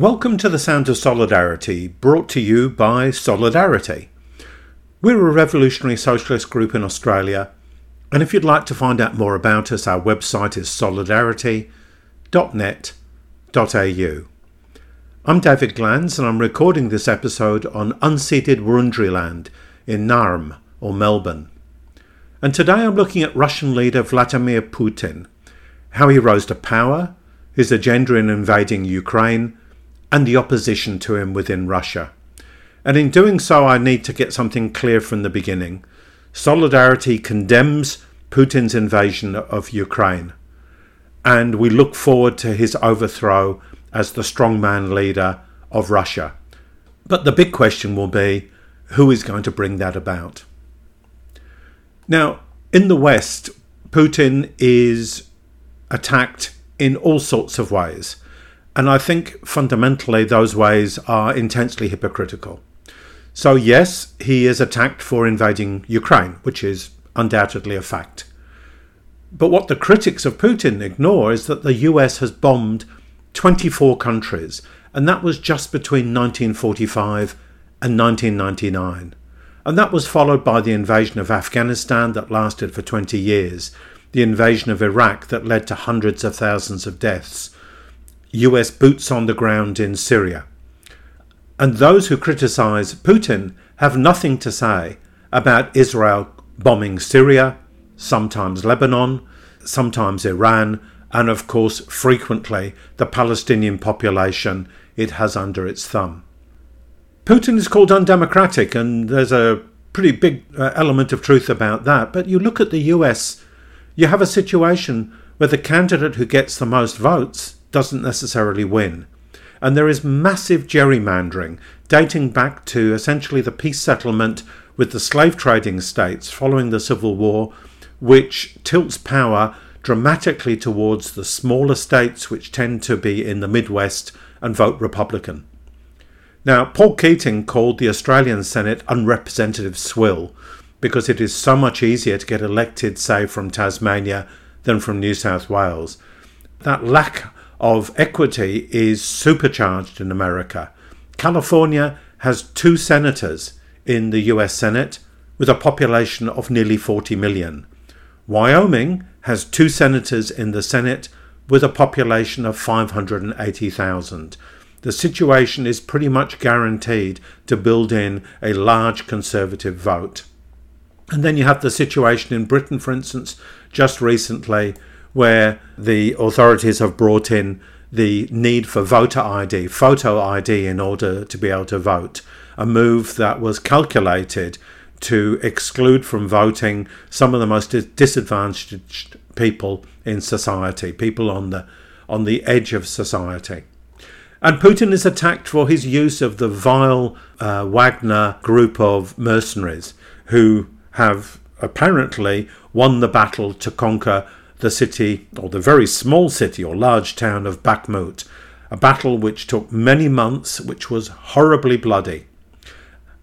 Welcome to the Sound of Solidarity, brought to you by Solidarity. We're a revolutionary socialist group in Australia, and if you'd like to find out more about us, our website is solidarity.net.au. I'm David Glanz, and I'm recording this episode on unceded Wurundjeri land in Naarm, or Melbourne. And today I'm looking at Russian leader Vladimir Putin, how he rose to power, his agenda in invading Ukraine, and the opposition to him within Russia. And in doing so, I need to get something clear from the beginning. Solidarity condemns Putin's invasion of Ukraine, and we look forward to his overthrow as the strongman leader of Russia. But the big question will be who is going to bring that about? Now, in the West, Putin is attacked in all sorts of ways. And I think fundamentally those ways are intensely hypocritical. So, yes, he is attacked for invading Ukraine, which is undoubtedly a fact. But what the critics of Putin ignore is that the US has bombed 24 countries, and that was just between 1945 and 1999. And that was followed by the invasion of Afghanistan that lasted for 20 years, the invasion of Iraq that led to hundreds of thousands of deaths, US boots on the ground in Syria. And those who criticize Putin have nothing to say about Israel bombing Syria, sometimes Lebanon, sometimes Iran, and of course, frequently the Palestinian population it has under its thumb. Putin is called undemocratic, and there's a pretty big uh, element of truth about that. But you look at the US, you have a situation where the candidate who gets the most votes doesn't necessarily win. And there is massive gerrymandering dating back to essentially the peace settlement with the slave trading states following the Civil War, which tilts power dramatically towards the smaller states, which tend to be in the Midwest and vote Republican. Now, Paul Keating called the Australian Senate unrepresentative swill because it is so much easier to get elected, say, from Tasmania than from New South Wales. That lack of equity is supercharged in America. California has two senators in the US Senate with a population of nearly 40 million. Wyoming has two senators in the Senate with a population of 580,000. The situation is pretty much guaranteed to build in a large conservative vote. And then you have the situation in Britain, for instance, just recently, where the authorities have brought in the need for voter ID, photo ID, in order to be able to vote. A move that was calculated to exclude from voting some of the most disadvantaged people in society, people on the on the edge of society. And Putin is attacked for his use of the vile uh, Wagner group of mercenaries who have apparently won the battle to conquer the city, or the very small city or large town of Bakhmut, a battle which took many months, which was horribly bloody.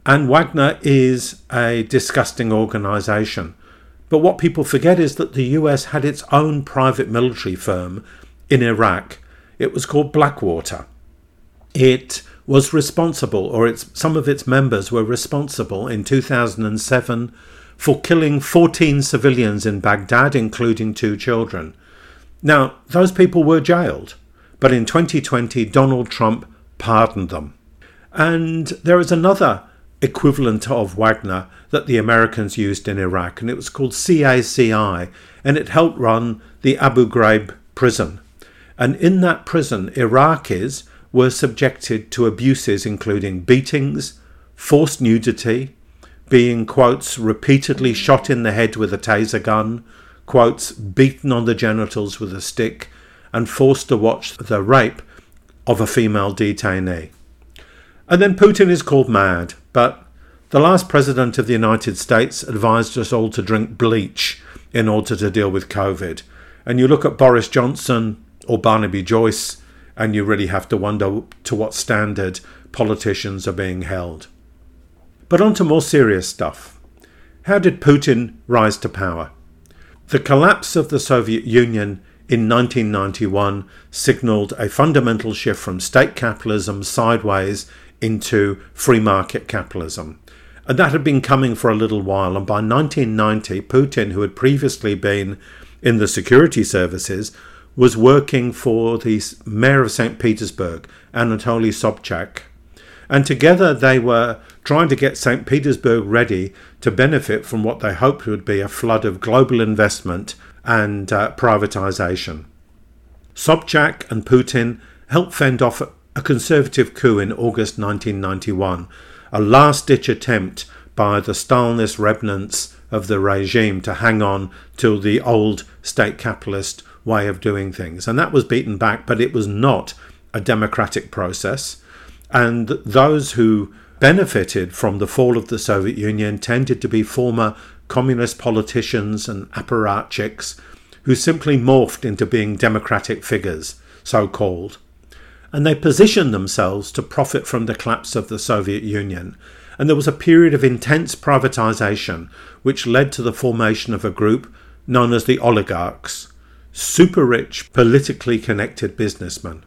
And Wagner is a disgusting organisation. But what people forget is that the US had its own private military firm in Iraq. It was called Blackwater. It was responsible, or its, some of its members were responsible in 2007 for killing 14 civilians in Baghdad, including two children. Now, those people were jailed, but in 2020, Donald Trump pardoned them. And there is another equivalent of Wagner that the Americans used in Iraq, and it was called CACI, and it helped run the Abu Ghraib prison. And in that prison, Iraqis were subjected to abuses including beatings, forced nudity, being, quotes, repeatedly shot in the head with a taser gun, quotes, beaten on the genitals with a stick, and forced to watch the rape of a female detainee. And then Putin is called mad, but the last president of the United States advised us all to drink bleach in order to deal with COVID. And you look at Boris Johnson or Barnaby Joyce, and you really have to wonder to what standard politicians are being held. But on to more serious stuff. How did Putin rise to power? The collapse of the Soviet Union in 1991 signalled a fundamental shift from state capitalism sideways into free market capitalism. And that had been coming for a little while. And by 1990, Putin, who had previously been in the security services, was working for the mayor of St. Petersburg, Anatoly Sobchak. And together they were trying to get St. Petersburg ready to benefit from what they hoped would be a flood of global investment and uh, privatization. Sobchak and Putin helped fend off a conservative coup in August 1991, a last ditch attempt by the Stalinist remnants of the regime to hang on to the old state capitalist way of doing things. And that was beaten back, but it was not a democratic process. And those who benefited from the fall of the Soviet Union tended to be former communist politicians and apparatchiks who simply morphed into being democratic figures, so called. And they positioned themselves to profit from the collapse of the Soviet Union. And there was a period of intense privatization, which led to the formation of a group known as the oligarchs, super rich, politically connected businessmen.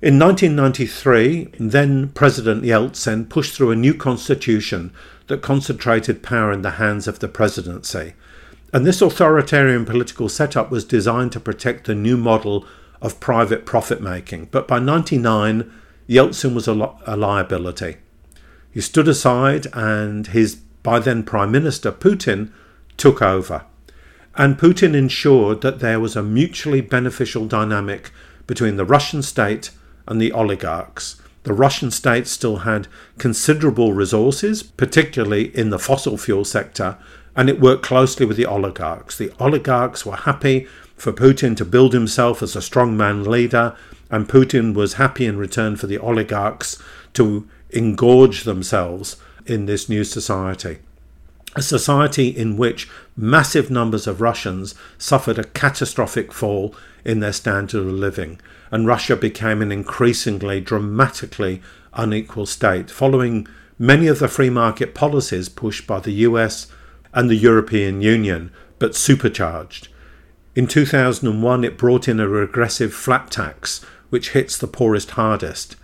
In 1993, then President Yeltsin pushed through a new constitution that concentrated power in the hands of the presidency. And this authoritarian political setup was designed to protect the new model of private profit making. But by 99, Yeltsin was a, li- a liability. He stood aside, and his by then Prime Minister Putin took over. And Putin ensured that there was a mutually beneficial dynamic between the Russian state and the oligarchs. The Russian state still had considerable resources, particularly in the fossil fuel sector, and it worked closely with the oligarchs. The oligarchs were happy for Putin to build himself as a strongman leader, and Putin was happy in return for the oligarchs to engorge themselves in this new society. A society in which massive numbers of Russians suffered a catastrophic fall in their standard of living and Russia became an increasingly dramatically unequal state, following many of the free market policies pushed by the US and the European Union, but supercharged. In 2001, it brought in a regressive flat tax, which hits the poorest hardest.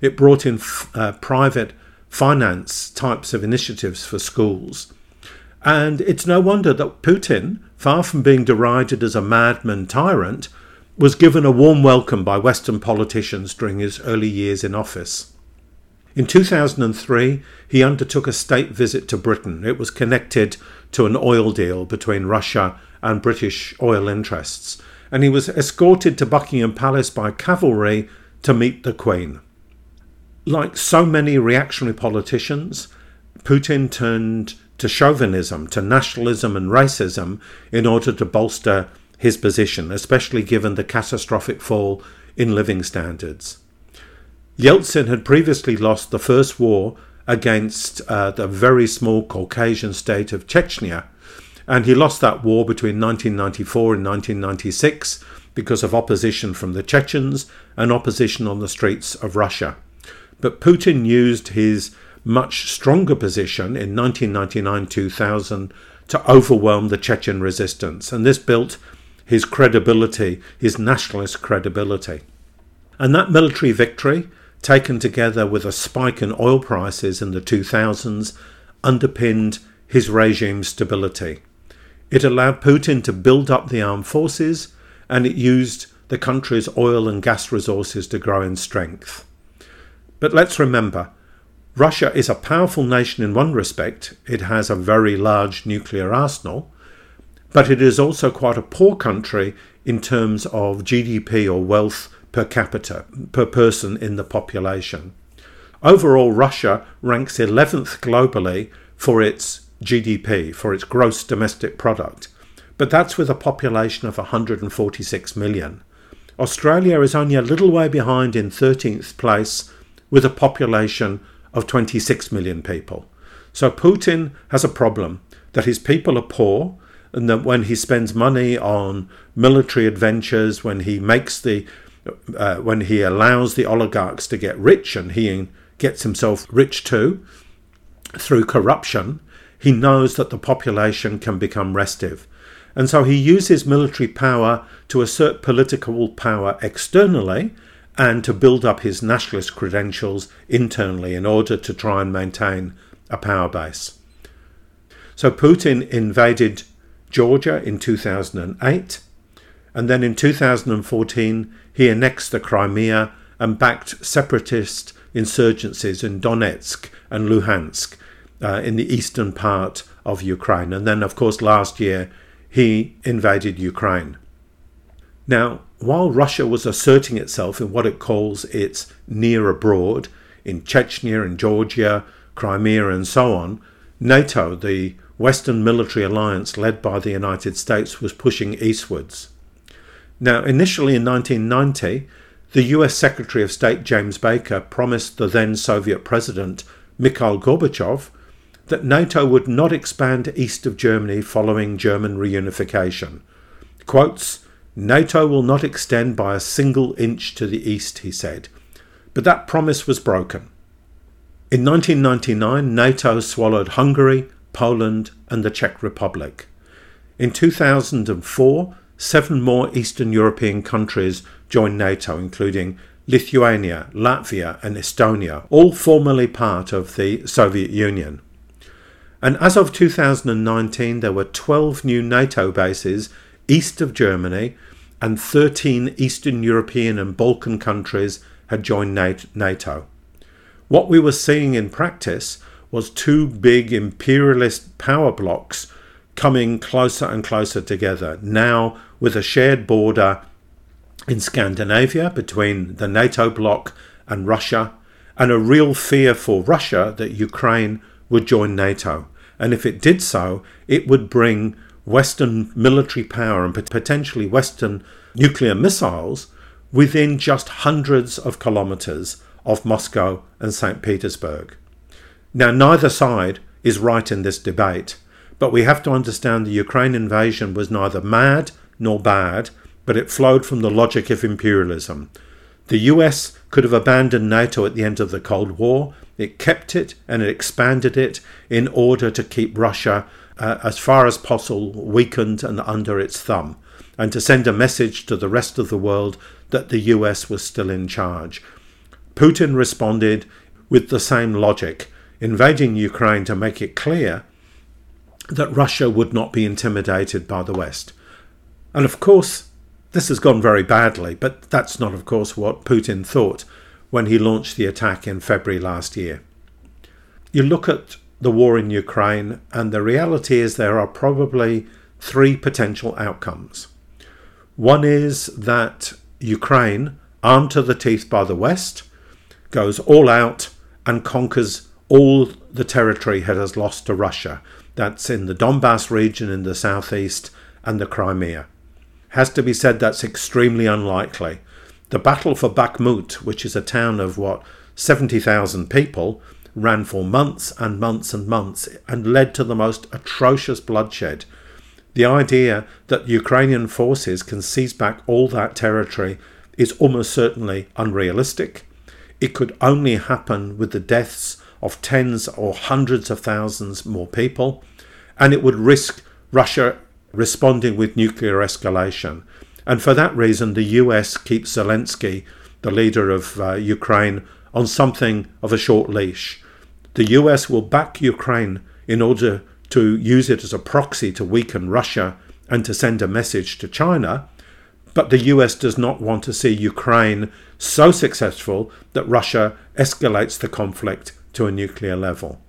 It brought in uh, private finance types of initiatives for schools. And it's no wonder that Putin, far from being derided as a madman tyrant, was given a warm welcome by Western politicians during his early years in office. In 2003, he undertook a state visit to Britain. It was connected to an oil deal between Russia and British oil interests, and he was escorted to Buckingham Palace by cavalry to meet the Queen. Like so many reactionary politicians, Putin turned to chauvinism, to nationalism and racism in order to bolster his position, especially given the catastrophic fall in living standards. Yeltsin had previously lost the first war against uh, the very small Caucasian state of Chechnya, and he lost that war between 1994 and 1996 because of opposition from the Chechens and opposition on the streets of Russia. But Putin used his much stronger position in 1999 2000 to overwhelm the Chechen resistance, and this built his credibility, his nationalist credibility. And that military victory, taken together with a spike in oil prices in the 2000s, underpinned his regime's stability. It allowed Putin to build up the armed forces and it used the country's oil and gas resources to grow in strength. But let's remember, Russia is a powerful nation in one respect. It has a very large nuclear arsenal, but it is also quite a poor country in terms of GDP or wealth per capita, per person in the population. Overall, Russia ranks 11th globally for its GDP, for its gross domestic product, but that's with a population of 146 million. Australia is only a little way behind in 13th place with a population of 26 million people. So Putin has a problem that his people are poor, and that when he spends money on military adventures, when he makes the, uh, when he allows the oligarchs to get rich, and he gets himself rich too through corruption, he knows that the population can become restive. And so he uses military power to assert political power externally and to build up his nationalist credentials internally in order to try and maintain a power base. So Putin invaded Georgia in 2008, and then in 2014 he annexed the Crimea and backed separatist insurgencies in Donetsk and Luhansk uh, in the eastern part of Ukraine. And then, of course, last year he invaded Ukraine. Now, while Russia was asserting itself in what it calls its near abroad, in Chechnya and Georgia, Crimea, and so on, NATO, the Western military alliance led by the United States, was pushing eastwards. Now, initially in 1990, the US Secretary of State James Baker promised the then Soviet President Mikhail Gorbachev that NATO would not expand east of Germany following German reunification. Quotes, NATO will not extend by a single inch to the east, he said. But that promise was broken. In 1999, NATO swallowed Hungary, Poland, and the Czech Republic. In 2004, seven more Eastern European countries joined NATO, including Lithuania, Latvia, and Estonia, all formerly part of the Soviet Union. And as of 2019, there were 12 new NATO bases east of Germany, and 13 Eastern European and Balkan countries had joined NATO. What we were seeing in practice was two big imperialist power blocks coming closer and closer together, now with a shared border in Scandinavia between the NATO bloc and Russia, and a real fear for Russia that Ukraine would join NATO. And if it did so, it would bring Western military power and potentially Western nuclear missiles within just hundreds of kilometers of Moscow and St. Petersburg. Now, neither side is right in this debate, but we have to understand the Ukraine invasion was neither mad nor bad, but it flowed from the logic of imperialism. The US could have abandoned NATO at the end of the Cold War it kept it and it expanded it in order to keep Russia uh, as far as possible weakened and under its thumb, and to send a message to the rest of the world that the US was still in charge. Putin responded with the same logic, invading Ukraine to make it clear that Russia would not be intimidated by the West. And of course, this has gone very badly, but that's not, of course, what Putin thought when he launched the attack in February last year. You look at the war in Ukraine, and the reality is there are probably three potential outcomes. One is that Ukraine, armed to the teeth by the West, goes all out and conquers all the territory it has lost to Russia. That's in the Donbass region in the southeast and the Crimea. Has to be said that's extremely unlikely. The battle for Bakhmut, which is a town of what, 70,000 people, ran for months and months and months and led to the most atrocious bloodshed. The idea that Ukrainian forces can seize back all that territory is almost certainly unrealistic. It could only happen with the deaths of tens or hundreds of thousands more people, and it would risk Russia responding with nuclear escalation. And for that reason, the US keeps Zelensky, the leader of uh, Ukraine, on something of a short leash. The US will back Ukraine in order to use it as a proxy to weaken Russia and to send a message to China. But the US does not want to see Ukraine so successful that Russia escalates the conflict to a nuclear level.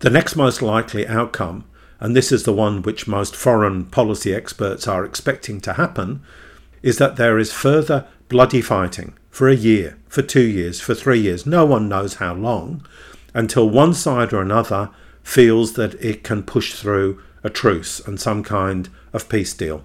The next most likely outcome and this is the one which most foreign policy experts are expecting to happen, is that there is further bloody fighting for a year, for two years, for three years, no one knows how long, until one side or another feels that it can push through a truce and some kind of peace deal.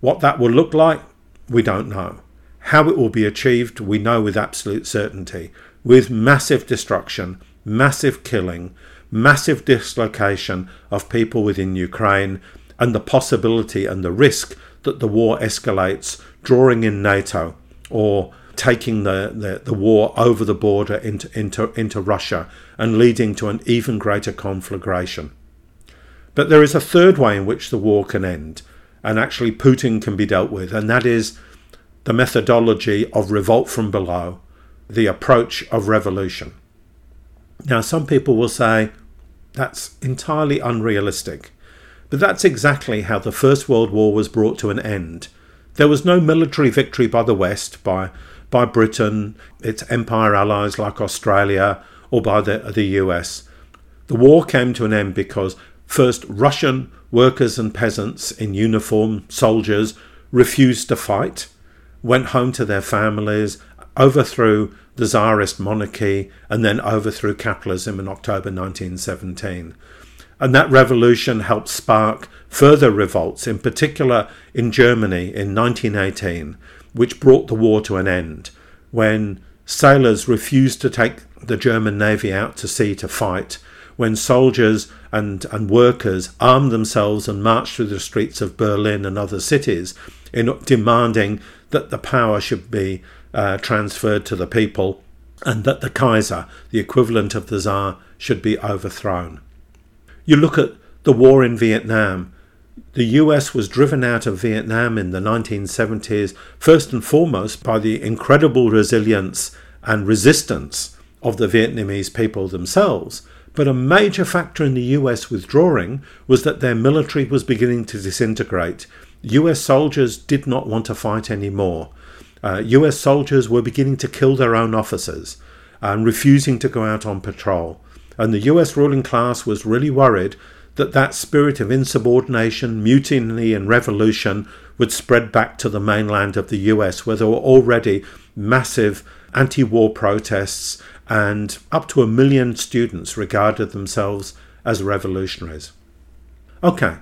What that will look like, we don't know. How it will be achieved, we know with absolute certainty, with massive destruction, massive killing, massive dislocation of people within Ukraine, and the possibility and the risk that the war escalates, drawing in NATO or taking the, the, the war over the border into, into, into Russia and leading to an even greater conflagration. But there is a third way in which the war can end, and actually Putin can be dealt with, and that is the methodology of revolt from below, the approach of revolution. Now, some people will say that's entirely unrealistic, but that's exactly how the First World War was brought to an end. There was no military victory by the West, by, by Britain, its empire allies like Australia, or by the, the US. The war came to an end because first Russian workers and peasants in uniform, soldiers, refused to fight, went home to their families, overthrew the Tsarist monarchy, and then overthrew capitalism in October 1917. And that revolution helped spark further revolts, in particular in Germany in 1918, which brought the war to an end when sailors refused to take the German Navy out to sea to fight, when soldiers and, and workers armed themselves and marched through the streets of Berlin and other cities in demanding that the power should be uh, transferred to the people and that the Kaiser, the equivalent of the Tsar, should be overthrown. You look at the war in Vietnam. The US was driven out of Vietnam in the 1970s, first and foremost by the incredible resilience and resistance of the Vietnamese people themselves. But a major factor in the US withdrawing was that their military was beginning to disintegrate. US soldiers did not want to fight anymore. Uh, US soldiers were beginning to kill their own officers and refusing to go out on patrol. And the US ruling class was really worried that that spirit of insubordination, mutiny, and revolution would spread back to the mainland of the US, where there were already massive anti war protests and up to a million students regarded themselves as revolutionaries. Okay,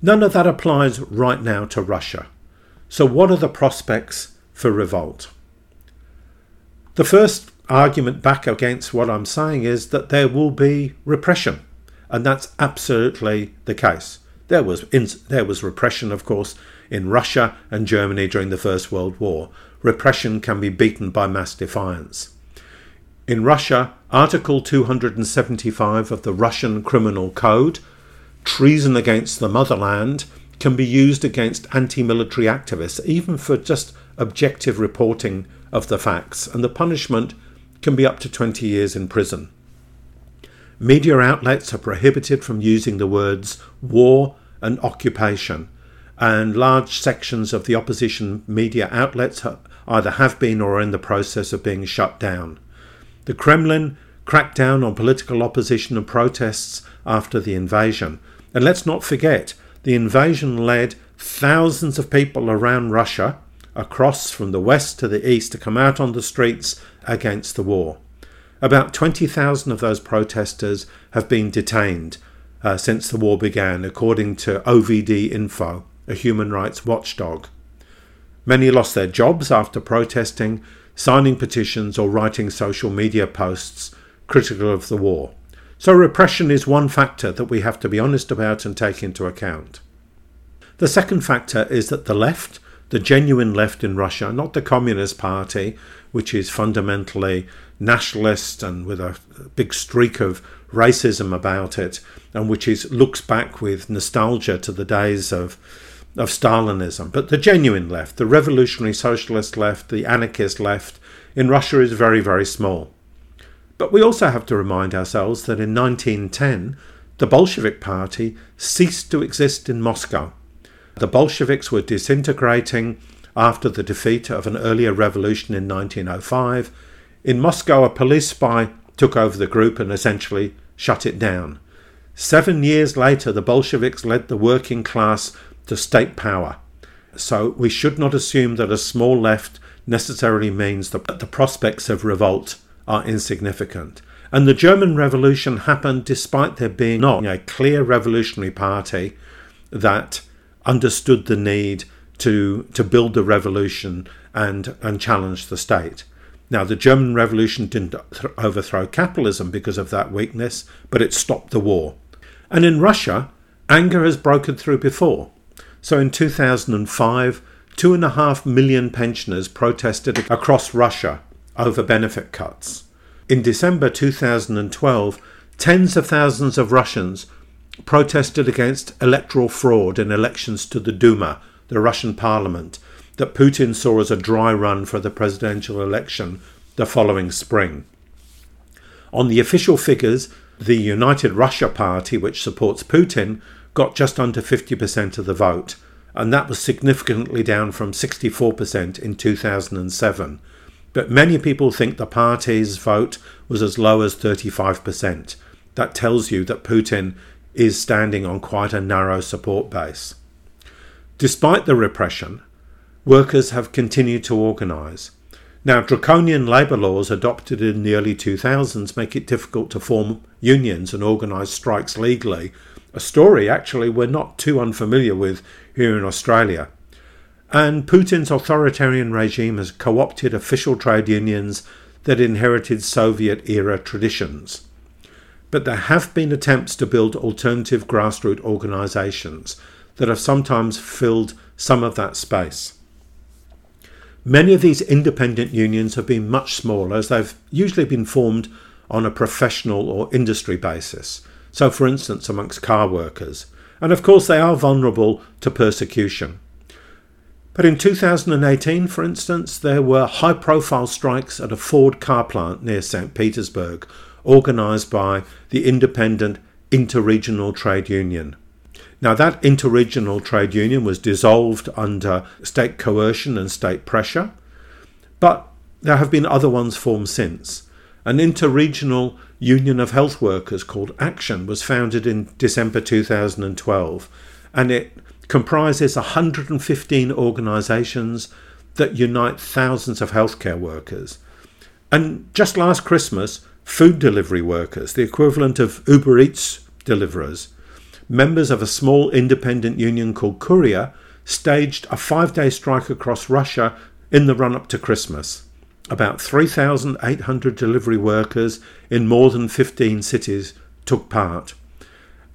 none of that applies right now to Russia. So, what are the prospects for revolt? The first argument back against what I'm saying is that there will be repression, and that's absolutely the case. There was there was repression, of course, in Russia and Germany during the First World War. Repression can be beaten by mass defiance. In Russia, Article 275 of the Russian Criminal Code, treason against the motherland, can be used against anti military activists, even for just objective reporting of the facts, and the punishment can be up to 20 years in prison. Media outlets are prohibited from using the words war and occupation, and large sections of the opposition media outlets either have been or are in the process of being shut down. The Kremlin cracked down on political opposition and protests after the invasion. And let's not forget, the invasion led thousands of people around Russia, across from the west to the east, to come out on the streets against the war. About 20,000 of those protesters have been detained uh, since the war began, according to OVD Info, a human rights watchdog. Many lost their jobs after protesting, signing petitions, or writing social media posts critical of the war. So, repression is one factor that we have to be honest about and take into account. The second factor is that the left, the genuine left in Russia, not the Communist Party, which is fundamentally nationalist and with a big streak of racism about it, and which is looks back with nostalgia to the days of of Stalinism. But the genuine left, the revolutionary socialist left, the anarchist left in Russia is very, very small. But we also have to remind ourselves that in 1910, the Bolshevik Party ceased to exist in Moscow. The Bolsheviks were disintegrating after the defeat of an earlier revolution in 1905. In Moscow, a police spy took over the group and essentially shut it down. Seven years later, the Bolsheviks led the working class to state power. So we should not assume that a small left necessarily means that the prospects of revolt are insignificant. And the German Revolution happened despite there being not a clear revolutionary party that understood the need to, to build the revolution and, and challenge the state. Now, the German Revolution didn't th- overthrow capitalism because of that weakness, but it stopped the war. And in Russia, anger has broken through before. So in 2005, two and a half million pensioners protested across Russia over benefit cuts. In December 2012, tens of thousands of Russians protested against electoral fraud in elections to the Duma, the Russian parliament, that Putin saw as a dry run for the presidential election the following spring. On the official figures, the United Russia Party, which supports Putin, got just under 50% of the vote, and that was significantly down from 64% in 2007. But many people think the party's vote was as low as 35%. That tells you that Putin is standing on quite a narrow support base. Despite the repression, workers have continued to organise. Now, draconian labour laws adopted in the early 2000s make it difficult to form unions and organise strikes legally, a story actually we're not too unfamiliar with here in Australia. And Putin's authoritarian regime has co opted official trade unions that inherited Soviet era traditions. But there have been attempts to build alternative grassroots organisations that have sometimes filled some of that space. Many of these independent unions have been much smaller as they've usually been formed on a professional or industry basis. So, for instance, amongst car workers. And of course, they are vulnerable to persecution. But in 2018, for instance, there were high profile strikes at a Ford car plant near St. Petersburg, organised by the independent Interregional Trade Union. Now, that interregional trade union was dissolved under state coercion and state pressure, but there have been other ones formed since. An interregional union of health workers called Action was founded in December 2012, and it comprises 115 organisations that unite thousands of healthcare workers. And just last Christmas, food delivery workers, the equivalent of Uber Eats deliverers, members of a small independent union called Kuria staged a five day strike across Russia in the run up to Christmas. About 3,800 delivery workers in more than 15 cities took part.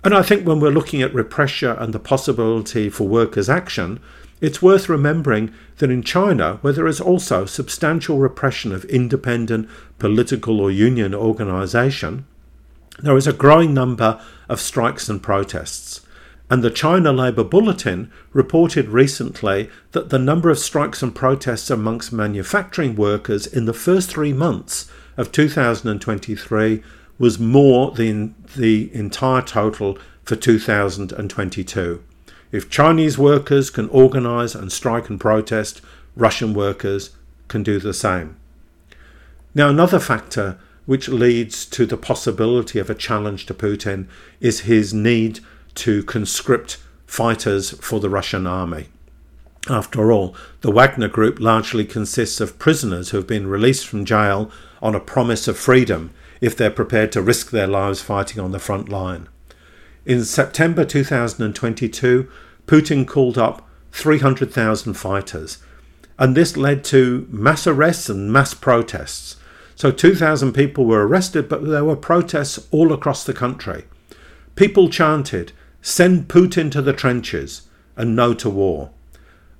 And I think when we're looking at repression and the possibility for workers' action, it's worth remembering that in China, where there is also substantial repression of independent political or union organisation, there is a growing number of strikes and protests. And the China Labour Bulletin reported recently that the number of strikes and protests amongst manufacturing workers in the first three months of 2023 was more than the entire total for 2022. If Chinese workers can organise and strike and protest, Russian workers can do the same. Now, another factor which leads to the possibility of a challenge to Putin is his need to conscript fighters for the Russian army. After all, the Wagner Group largely consists of prisoners who have been released from jail on a promise of freedom if they're prepared to risk their lives fighting on the front line. In September 2022, Putin called up 300,000 fighters, and this led to mass arrests and mass protests. So 2,000 people were arrested, but there were protests all across the country. People chanted, Send Putin to the trenches and no to war.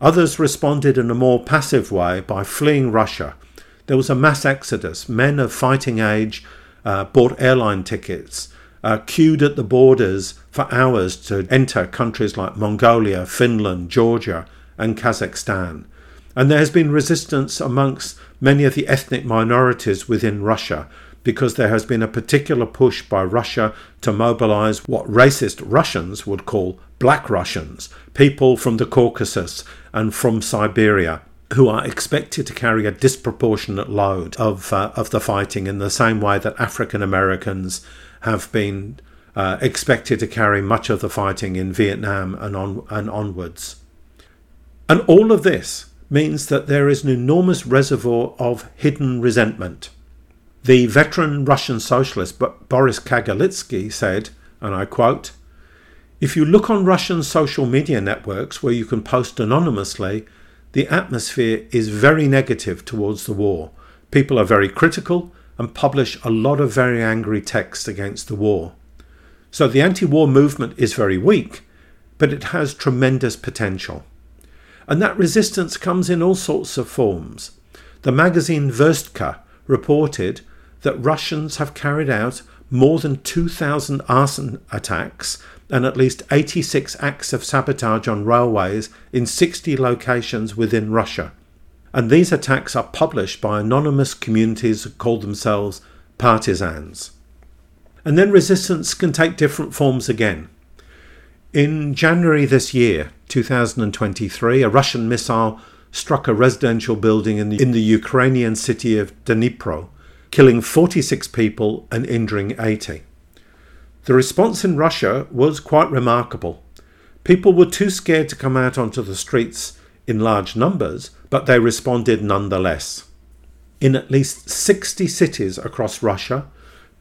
Others responded in a more passive way by fleeing Russia. There was a mass exodus. Men of fighting age uh, bought airline tickets, uh, queued at the borders for hours to enter countries like Mongolia, Finland, Georgia, and Kazakhstan. And there has been resistance amongst many of the ethnic minorities within Russia because there has been a particular push by Russia to mobilize what racist Russians would call black Russians, people from the Caucasus and from Siberia, who are expected to carry a disproportionate load of, uh, of the fighting in the same way that African Americans have been uh, expected to carry much of the fighting in Vietnam and, on, and onwards. And all of this means that there is an enormous reservoir of hidden resentment. The veteran Russian socialist Boris Kagarlitsky said, and I quote, If you look on Russian social media networks where you can post anonymously, the atmosphere is very negative towards the war. People are very critical and publish a lot of very angry texts against the war. So the anti war movement is very weak, but it has tremendous potential. And that resistance comes in all sorts of forms. The magazine Verstka reported that Russians have carried out more than 2,000 arson attacks and at least 86 acts of sabotage on railways in 60 locations within Russia. And these attacks are published by anonymous communities who call themselves partisans. And then resistance can take different forms again. In January this year, 2023, a Russian missile struck a residential building in the, in the Ukrainian city of Dnipro, killing 46 people and injuring 80. The response in Russia was quite remarkable. People were too scared to come out onto the streets in large numbers, but they responded nonetheless. In at least 60 cities across Russia,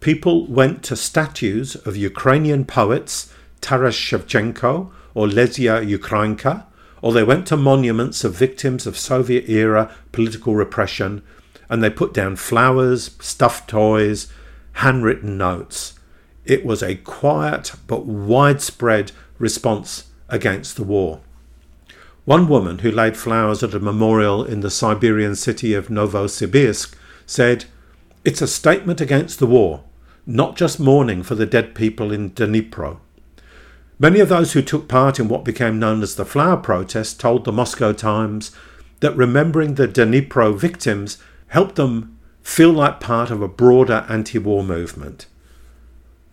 people went to statues of Ukrainian poets Taras Shevchenko or Lesia Ukrainka, or they went to monuments of victims of Soviet era political repression and they put down flowers, stuffed toys, handwritten notes. It was a quiet but widespread response against the war. One woman who laid flowers at a memorial in the Siberian city of Novosibirsk said, It's a statement against the war, not just mourning for the dead people in Dnipro. Many of those who took part in what became known as the flower protest told the Moscow Times that remembering the Dnipro victims helped them feel like part of a broader anti war movement.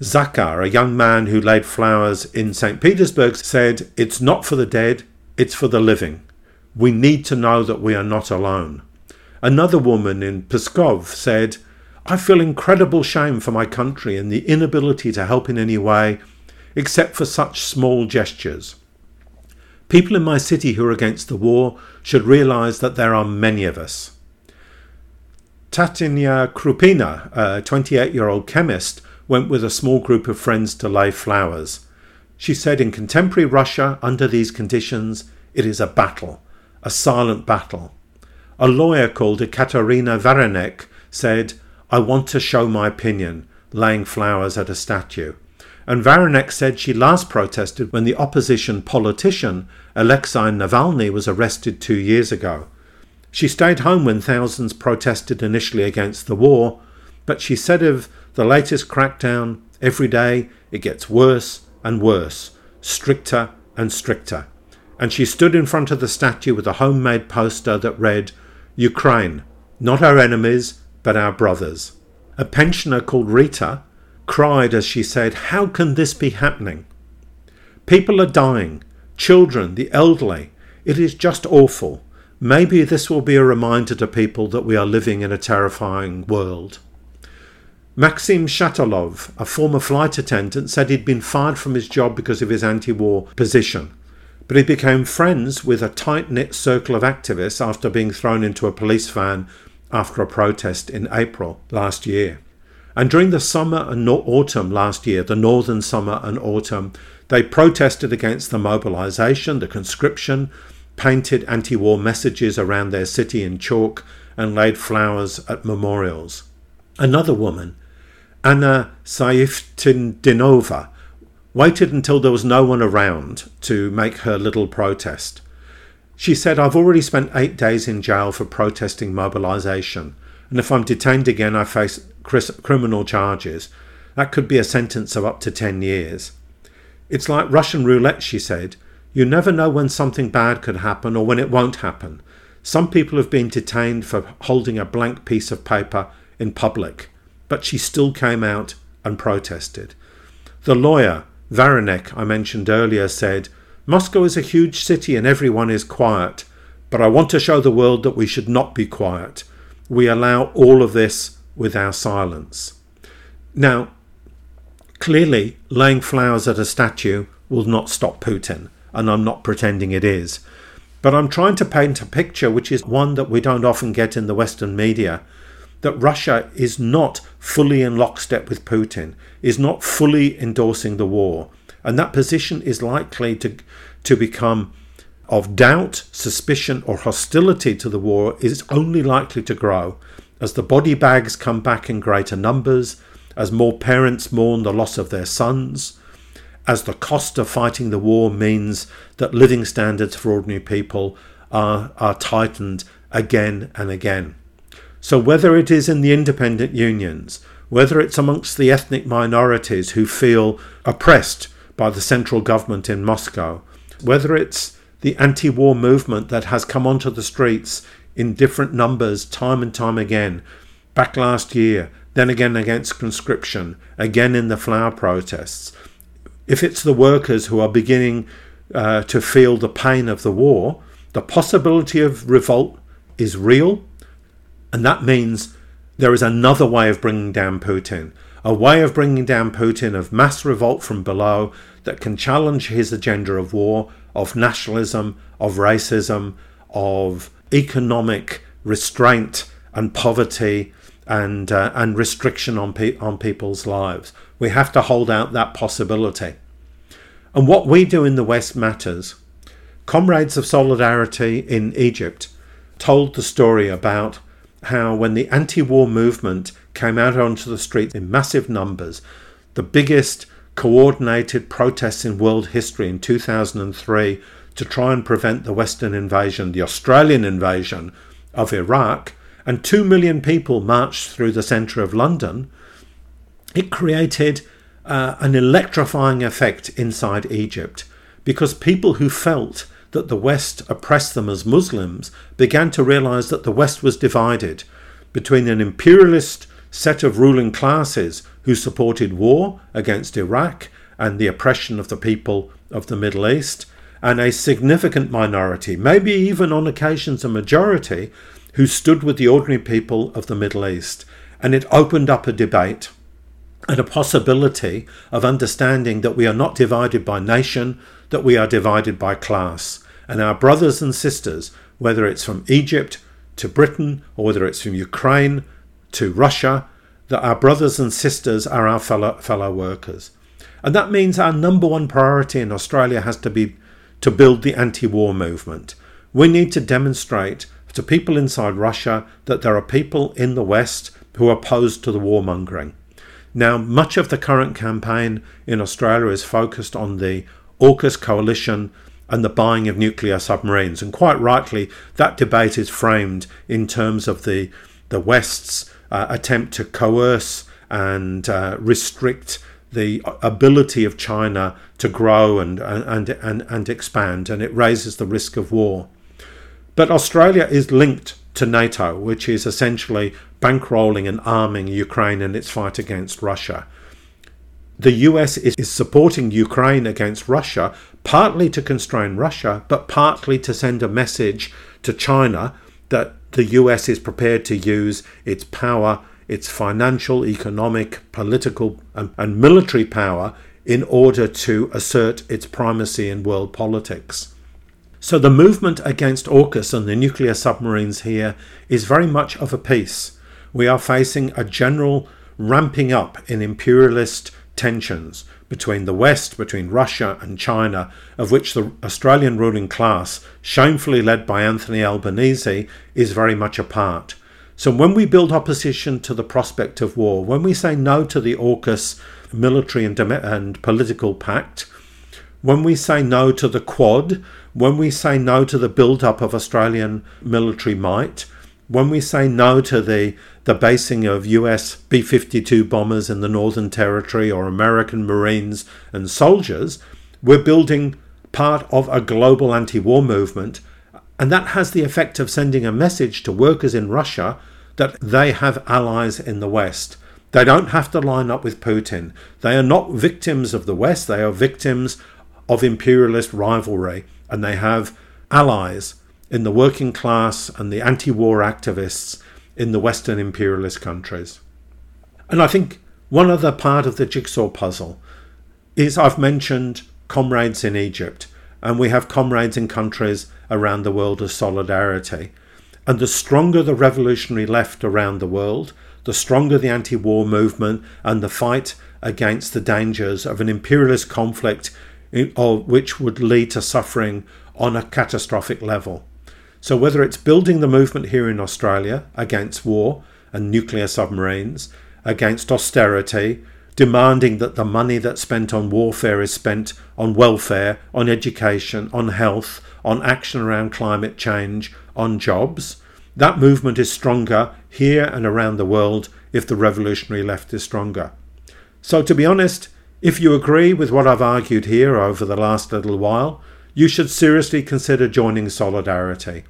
Zakar, a young man who laid flowers in St. Petersburg, said, It's not for the dead, it's for the living. We need to know that we are not alone. Another woman in Pskov said, I feel incredible shame for my country and the inability to help in any way, except for such small gestures. People in my city who are against the war should realize that there are many of us. Tatiana Krupina, a 28 year old chemist, went with a small group of friends to lay flowers. She said in contemporary Russia, under these conditions, it is a battle, a silent battle. A lawyer called Ekaterina Varanek said, I want to show my opinion, laying flowers at a statue. And Varanek said she last protested when the opposition politician Alexei Navalny was arrested two years ago. She stayed home when thousands protested initially against the war, but she said of the latest crackdown, every day it gets worse and worse, stricter and stricter. And she stood in front of the statue with a homemade poster that read, Ukraine, not our enemies, but our brothers. A pensioner called Rita cried as she said, How can this be happening? People are dying, children, the elderly. It is just awful. Maybe this will be a reminder to people that we are living in a terrifying world. Maxim Shatalov, a former flight attendant, said he'd been fired from his job because of his anti war position. But he became friends with a tight knit circle of activists after being thrown into a police van after a protest in April last year. And during the summer and autumn last year, the northern summer and autumn, they protested against the mobilization, the conscription, painted anti war messages around their city in chalk, and laid flowers at memorials. Another woman, Anna Saiftinova waited until there was no one around to make her little protest. She said, I've already spent eight days in jail for protesting mobilisation, and if I'm detained again, I face criminal charges. That could be a sentence of up to 10 years. It's like Russian roulette, she said. You never know when something bad could happen or when it won't happen. Some people have been detained for holding a blank piece of paper in public but she still came out and protested. The lawyer, Varanek, I mentioned earlier, said, Moscow is a huge city and everyone is quiet, but I want to show the world that we should not be quiet. We allow all of this with our silence. Now, clearly, laying flowers at a statue will not stop Putin, and I'm not pretending it is. But I'm trying to paint a picture which is one that we don't often get in the Western media that Russia is not fully in lockstep with Putin, is not fully endorsing the war. And that position is likely to, to become of doubt, suspicion, or hostility to the war is only likely to grow as the body bags come back in greater numbers, as more parents mourn the loss of their sons, as the cost of fighting the war means that living standards for ordinary people are, are tightened again and again. So, whether it is in the independent unions, whether it's amongst the ethnic minorities who feel oppressed by the central government in Moscow, whether it's the anti war movement that has come onto the streets in different numbers time and time again, back last year, then again against conscription, again in the flower protests. If it's the workers who are beginning uh, to feel the pain of the war, the possibility of revolt is real, and that means there is another way of bringing down Putin, a way of bringing down Putin of mass revolt from below that can challenge his agenda of war, of nationalism, of racism, of economic restraint and poverty and uh, and restriction on pe- on people's lives. We have to hold out that possibility. And what we do in the West matters. Comrades of Solidarity in Egypt told the story about how when the anti-war movement came out onto the streets in massive numbers, the biggest coordinated protests in world history in 2003 to try and prevent the Western invasion, the Australian invasion of Iraq, and 2 million people marched through the centre of London, it created uh, an electrifying effect inside Egypt because people who felt that the West oppressed them as Muslims began to realize that the West was divided between an imperialist set of ruling classes who supported war against Iraq and the oppression of the people of the Middle East, and a significant minority, maybe even on occasions a majority, who stood with the ordinary people of the Middle East. And it opened up a debate and a possibility of understanding that we are not divided by nation, that we are divided by class. And our brothers and sisters, whether it's from Egypt to Britain or whether it's from Ukraine to Russia, that our brothers and sisters are our fellow, fellow workers. And that means our number one priority in Australia has to be to build the anti war movement. We need to demonstrate to people inside Russia that there are people in the West who are opposed to the warmongering. Now, much of the current campaign in Australia is focused on the AUKUS coalition and the buying of nuclear submarines. And quite rightly, that debate is framed in terms of the, the West's uh, attempt to coerce and uh, restrict the ability of China to grow and, and, and, and expand, and it raises the risk of war. But Australia is linked to NATO, which is essentially bankrolling and arming Ukraine in its fight against Russia. The US is, supporting Ukraine against Russia, partly to constrain Russia, but partly to send a message to China that the US is prepared to use its power, its financial, economic, political, and, and military power in order to assert its primacy in world politics. So the movement against AUKUS and the nuclear submarines here is very much of a piece. We are facing a general ramping up in imperialist tensions between the West, between Russia and China, of which the Australian ruling class, shamefully led by Anthony Albanese, is very much a part. So when we build opposition to the prospect of war, when we say no to the AUKUS military and, and political pact, when we say no to the Quad, when we say no to the build up of Australian military might, when we say no to the, the basing of US B 52 bombers in the Northern Territory or American Marines and soldiers, we're building part of a global anti war movement. And that has the effect of sending a message to workers in Russia that they have allies in the West. They don't have to line up with Putin. They are not victims of the West, they are victims of imperialist rivalry, and they have allies in the working class and the anti war activists in the Western imperialist countries. And I think one other part of the jigsaw puzzle is I've mentioned comrades in Egypt, and we have comrades in countries around the world of solidarity. And the stronger the revolutionary left around the world, the stronger the anti war movement and the fight against the dangers of an imperialist conflict eh, or which would lead to suffering on a catastrophic level. So, whether it's building the movement here in Australia against war and nuclear submarines, against austerity, demanding that the money that's spent on warfare is spent on welfare, on education, on health, on action around climate change, on jobs, that movement is stronger here and around the world if the revolutionary left is stronger. So, to be honest, If you agree with what I've argued here over the last little while, you should seriously consider joining Solidarity.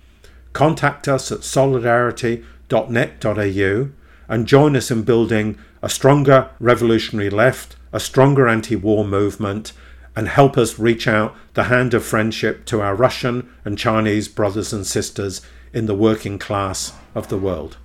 Contact us at solidarity.net.au and join us in building a stronger revolutionary left, a stronger anti war movement, and help us reach out the hand of friendship to our Russian and Chinese brothers and sisters in the working class of the world.